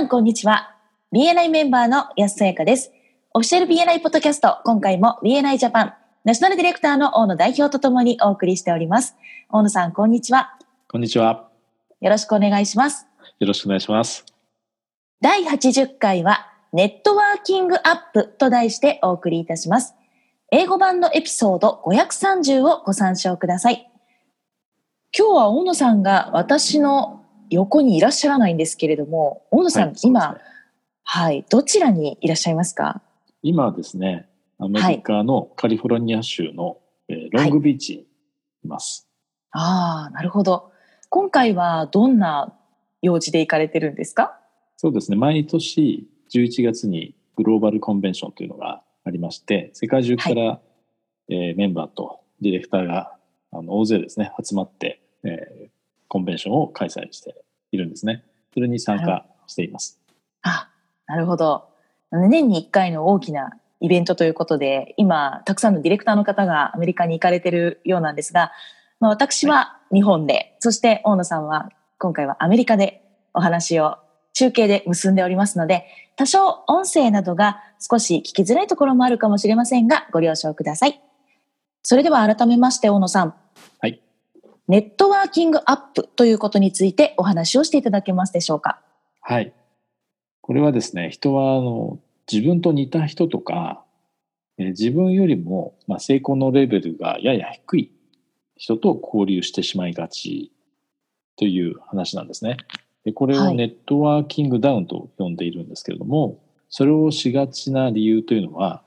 さん、こんにちは。BNI メンバーの安さやかです。オフィシャル BNI ポッドキャスト、今回も BNI ジャパン、ナショナルディレクターの大野代表とともにお送りしております。大野さん、こんにちは。こんにちは。よろしくお願いします。よろしくお願いします。第80回は、ネットワーキングアップと題してお送りいたします。英語版のエピソード530をご参照ください。今日は大野さんが私の横にいらっしゃらないんですけれども、大野さん、はい、今、はい、どちらにいらっしゃいますか？今ですね、アメリカのカリフォルニア州の、えー、ロングビーチにいます。はい、ああ、なるほど。今回はどんな用事で行かれてるんですか？そうですね、毎年11月にグローバルコンベンションというのがありまして、世界中から、はい、えー、メンバーとディレクターがあの大勢ですね、集まって、えー、コンベンションを開催しているんですね。それに参加しています。あ、なるほど。年に1回の大きなイベントということで、今、たくさんのディレクターの方がアメリカに行かれてるようなんですが、まあ、私は日本で、はい、そして大野さんは今回はアメリカでお話を中継で結んでおりますので、多少音声などが少し聞きづらいところもあるかもしれませんが、ご了承ください。それでは改めまして、大野さん。はい。ネットワーキングアップということについてお話をしていただけますでしょうか？はい。これはですね、人はあの自分と似た人とか、え自分よりも、まあ、成功のレベルがやや低い人と交流してしまいがちという話なんですね。でこれをネットワーキングダウンと呼んでいるんですけれども、はい、それをしがちな理由というのは、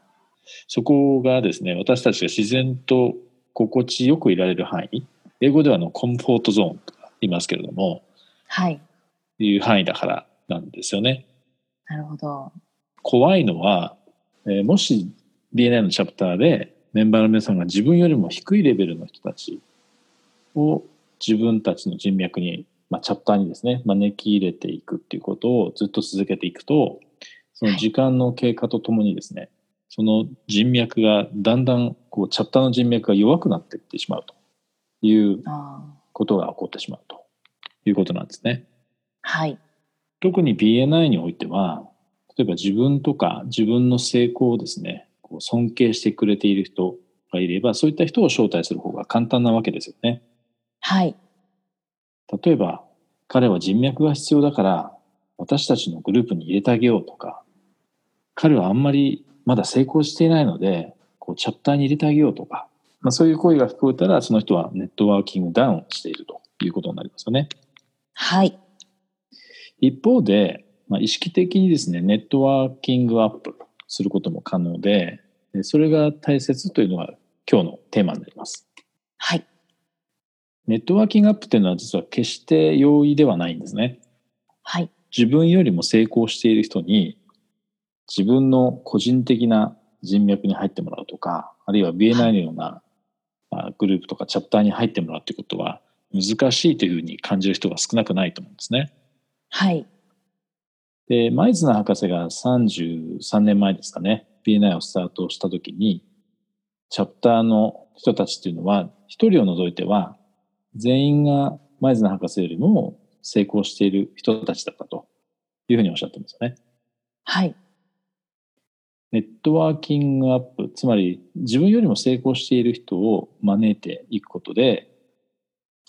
そこがですね、私たちが自然と心地よくいられる範囲、英語ではのコンフォートゾーンとか言いますけれども、はい。いう範囲だからなんですよね。なるほど。怖いのは、えー、もし DNA のチャプターでメンバーの皆さんが自分よりも低いレベルの人たちを自分たちの人脈に、まあ、チャプターにですね招き入れていくっていうことをずっと続けていくとその時間の経過とともにですね、はい、その人脈がだんだんこうチャプターの人脈が弱くなっていってしまうということが起こってしまうということなんですね。はい。特に BNI においては、例えば自分とか自分の成功をですね、こう尊敬してくれている人がいれば、そういった人を招待する方が簡単なわけですよね。はい。例えば、彼は人脈が必要だから、私たちのグループに入れてあげようとか、彼はあんまりまだ成功していないので、こうチャプターに入れてあげようとか、まあ、そういう声が聞こえたら、その人はネットワーキングダウンしているということになりますよね。はい。一方で、まあ、意識的にですね、ネットワーキングアップすることも可能で、それが大切というのが今日のテーマになります。はい。ネットワーキングアップというのは実は決して容易ではないんですね。はい。自分よりも成功している人に自分の個人的な人脈に入ってもらうとか、あるいは BNI のようなグループとかチャプターに入ってもらうということは難しいというふうに感じる人が少なくないと思うんですね。はい。で、マイズナー博士が33年前ですかね、BNI をスタートした時に、チャプターの人たちっていうのは、一人を除いては、全員がマイズナー博士よりも成功している人たちだったというふうにおっしゃってますよね。はい。ネットワーキングアップ、つまり自分よりも成功している人を招いていくことで、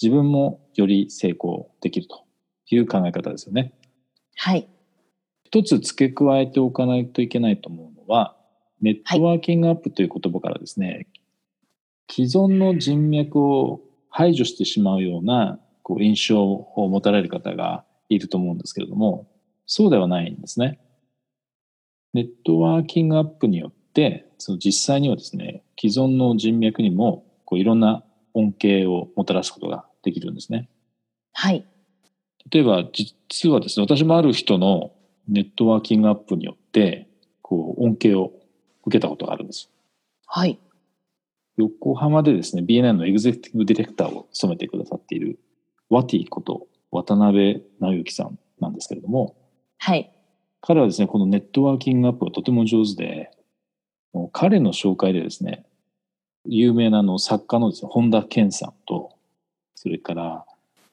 自分もより成功できるという考え方ですよね。はい。一つ付け加えておかないといけないと思うのは、ネットワーキングアップという言葉からですね、はい、既存の人脈を排除してしまうようなこう印象を持たれる方がいると思うんですけれども、そうではないんですね。ネットワーキングアップによって、その実際にはですね、既存の人脈にもこういろんな恩恵をもたらすことができるんですね。はい。例えば、実はですね、私もある人のネットワーキングアップによって、こう、恩恵を受けたことがあるんです。はい。横浜でですね、BNN のエグゼクティブディレクターを務めてくださっている、ワティこと渡辺直之さんなんですけれども、はい。彼はですね、このネットワーキングアップがとても上手で、もう彼の紹介でですね、有名なの作家のですね、本田健さんと、それから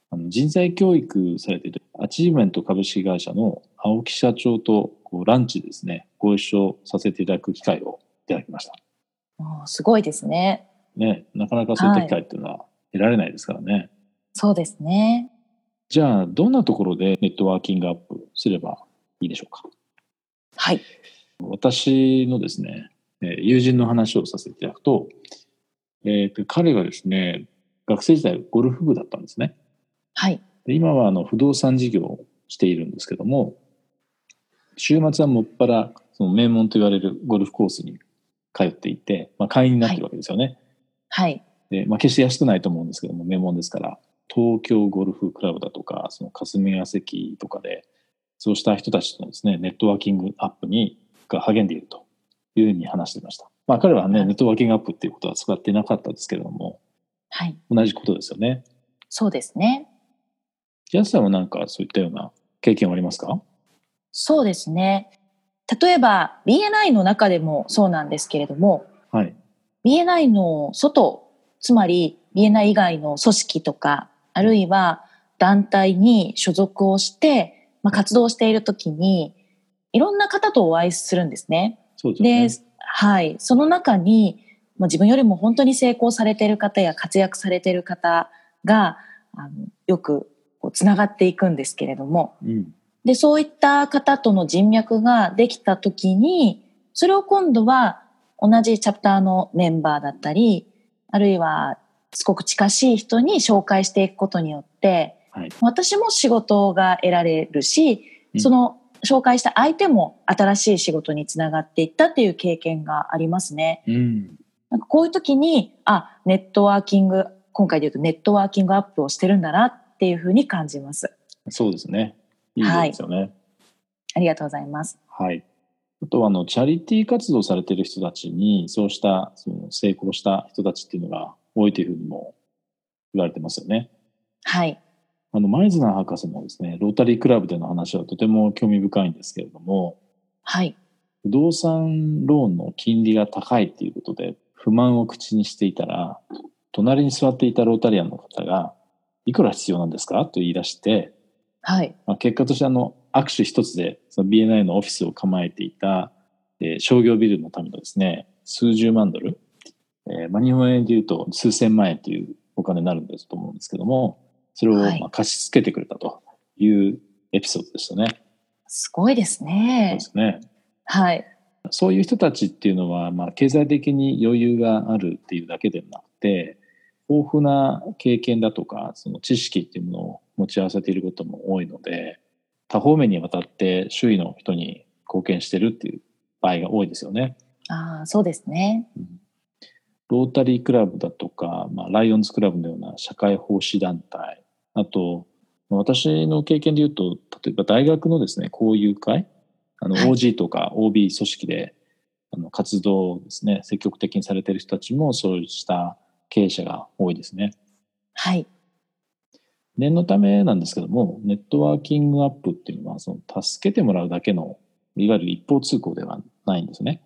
あの人材教育されているアチーブメント株式会社の青木社長とこうランチですね、ご一緒させていただく機会をいただきました。おすごいですね。ね、なかなかそういった機会っていうのは得られないですからね。そうですね。じゃあ、どんなところでネットワーキングアップすればいいでしょうか？はい。私のですね、えー友人の話をさせていただくと、えーと彼がですね、学生時代ゴルフ部だったんですね。はい。で今はあの不動産事業をしているんですけども、週末はもっぱらその名門と言われるゴルフコースに通っていて、まあ、会員になってるわけですよね。はい。でまあ、決して安くないと思うんですけども、名門ですから、東京ゴルフクラブだとか、その霞が関とかで、そうした人たちとのですね、ネットワーキングアップにが励んでいるというふうに話していました。まあ、彼はね、ネットワーキングアップっていうことは使っていなかったですけれども、はい。同じことですよね。そうですね。安さんはなんかそういったような経験はありますか？そうですね。例えば BNI の中でもそうなんですけれども、はい。BNI の外、つまり BNI 以外の組織とか、あるいは団体に所属をして、まあ、活動しているときに、いろんな方とお会いするんですね。そうでね。で、はい。その中に、もう自分よりも本当に成功されている方や活躍されている方が、あのよくこうつながっていくんですけれども、うん。で、そういった方との人脈ができたときに、それを今度は同じチャプターのメンバーだったり、あるいはすごく近しい人に紹介していくことによって、はい私も仕事が得られるし、うんその紹介した相手も新しい仕事につながっていったっていう経験がありますね。うん。なんかこういう時に、あ、ネットワーキング、今回で言うとネットワーキングアップをしてるんだなっていうふうに感じます。そうですね。いい例ですよね。ありがとうございます。はい。あとはあのチャリティー活動されている人たちにそうしたその成功した人たちっていうのが多いというふうにも言われてますよね。はい。あのマイズナー博士のですねロータリークラブでの話はとても興味深いんですけれどもはい。不動産ローンの金利が高いっていうことで不満を口にしていたら隣に座っていたロータリアンの方が「いくら必要なんですか?」と言い出してはい。まあ、結果としてあの握手一つでその BNI のオフィスを構えていた、えー商業ビルのためのですね数十万ドル、えーまあ、日本円でいうと数千万円というお金になるんですと思うんですけどもそれをはいまあ貸し付けてくれたというエピソードでしたね。すごいですそうねで。すねはい。そういう人たちっていうのは、まあ、経済的に余裕があるっていうだけではなくて豊富な経験だとかその知識っていうものを持ち合わせていることも多いので多方面にわたって周囲の人に貢献してるっていう場合が多いですよね。ああ、そうですね。ロータリークラブだとか、まあ、ライオンズクラブのような社会奉仕団体あと私の経験で言うと例えば大学のですね交友会あのはい OG とか OB 組織であの活動をですね積極的にされている人たちもそうした経営者が多いですね。はい。念のためなんですけどもネットワーキングアップっていうのはその助けてもらうだけのいわゆる一方通行ではないんですね。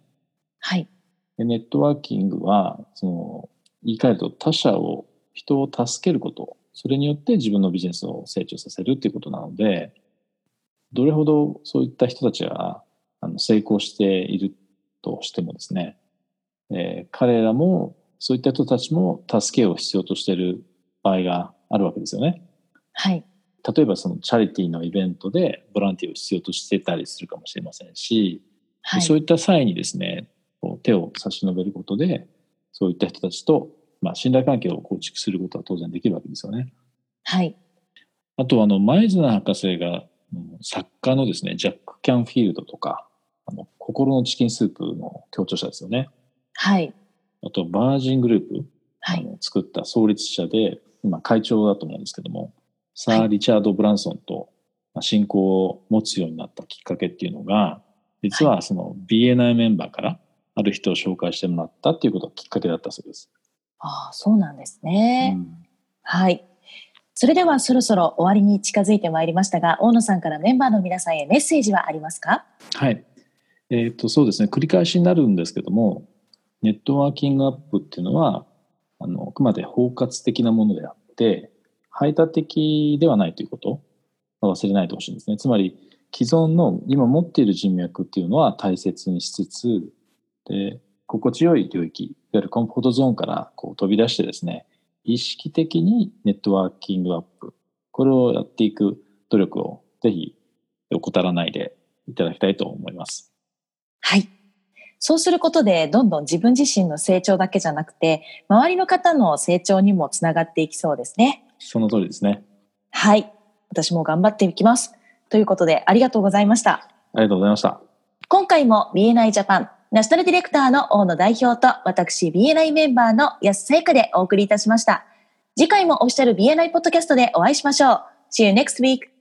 はい。でネットワーキングはその言い換えると他者を人を助けることそれによって自分のビジネスを成長させるっていうことなのでどれほどそういった人たちがあの成功しているとしてもですね、えー彼らもそういった人たちも助けを必要としている場合があるわけですよね。はい。例えばそのチャリティーのイベントでボランティアを必要としてたりするかもしれませんし、はい。そういった際にですねこう手を差し伸べることでそういった人たちと、まあ、信頼関係を構築することは当然できるわけですよね。はい。あとあのマイズナー博士がうん作家のですねジャック・キャンフィールドとかあの心のチキンスープの協調者ですよね。はい。あとバージングループ、はい。あの作った創立者で今会長だと思うんですけどもサー・リチャード・ブランソンとまあ親交を持つようになったきっかけっていうのが実はその BNI メンバーからある人を紹介してもらったっていうことがきっかけだったそうです。ああ、そうなんですね。うんはい。それではそろそろ終わりに近づいてまいりましたが、大野さんからメンバーの皆さんへメッセージはありますか？はい。えっ、と、そうですね。繰り返しになるんですけども、ネットワーキングアップっていうのは、あの、あくまで包括的なものであって、排他的ではないということ忘れないでほしいんですね。つまり、既存の今持っている人脈っていうのは大切にしつつ、で、心地よい領域、いわゆるコンフォートゾーンからこう飛び出してですね、意識的にネットワーキングアップ、これをやっていく努力をぜひ怠らないでいただきたいと思います。はい。そうすることで、どんどん自分自身の成長だけじゃなくて、周りの方の成長にもつながっていきそうですね。その通りですね。はい。私も頑張っていきます。ということで、ありがとうございました。ありがとうございました。今回も BNI ジャパンナショナルディレクターの大野代表と私 BNI メンバーの安さゆかでお送りいたしました。次回もオフィシャル BNI ポッドキャストでお会いしましょう。See you next week.